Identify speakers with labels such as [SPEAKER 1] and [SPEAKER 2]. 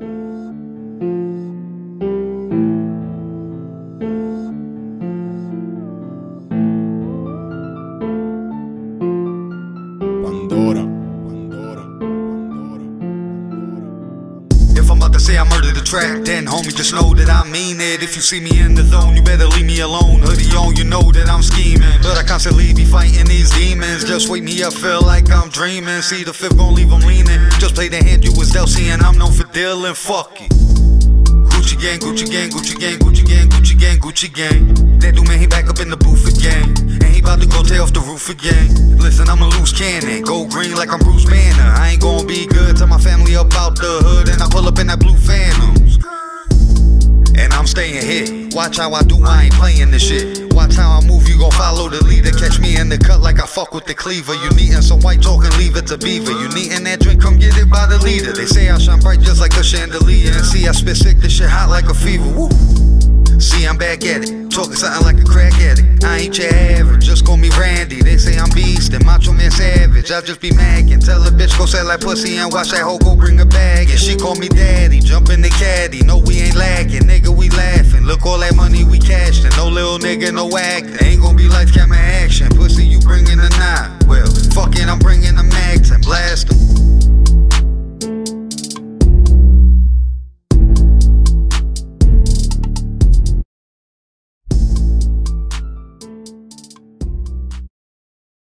[SPEAKER 1] If I'm about to say I murdered the track, then homie, just know that I mean it. If you see me in the zone, you better leave me alone. Hoodie on, you know that I'm scheming. But I constantly be fighting these. Just wake me up, feel like I'm dreaming. See the fifth gon' leave 'em leaning. Just play the hand you was dealt, seeing I'm known for dealing. Fuck it. Gucci gang, Gucci gang, Gucci gang, Gucci gang, Gucci gang, Gucci gang. That dude man, he back up in the booth again. And he about to go tear off the roof again. Listen, I'm a loose cannon. Go green like I'm Bruce Banner. I ain't gonna be good. Tell my family about the hood. And I pull up in that blue Phantoms. And I'm staying here. Watch how I do, I ain't playing this shit. Watch how I move, you gon' follow fuck with the cleaver. You needin' some white talk and leave it to beaver. You needin' that drink, come get it by the leader. They say I shine bright just like a chandelier. And see, I spit sick, this shit hot like a fever. Woo. See, I'm back at it. Talking something like a crack addict. I ain't your average, just call me Randy. They say I'm beast and macho man savage. I just be macking. Tell a bitch go sell that pussy and watch that hoe go bring a bag. And she call me daddy. Jump in the caddy. No, we ain't lacking. Nigga, we laughing. Look all that money we cashed. And no little nigga, no acting. Ain't gonna be life camera action. Pussy, you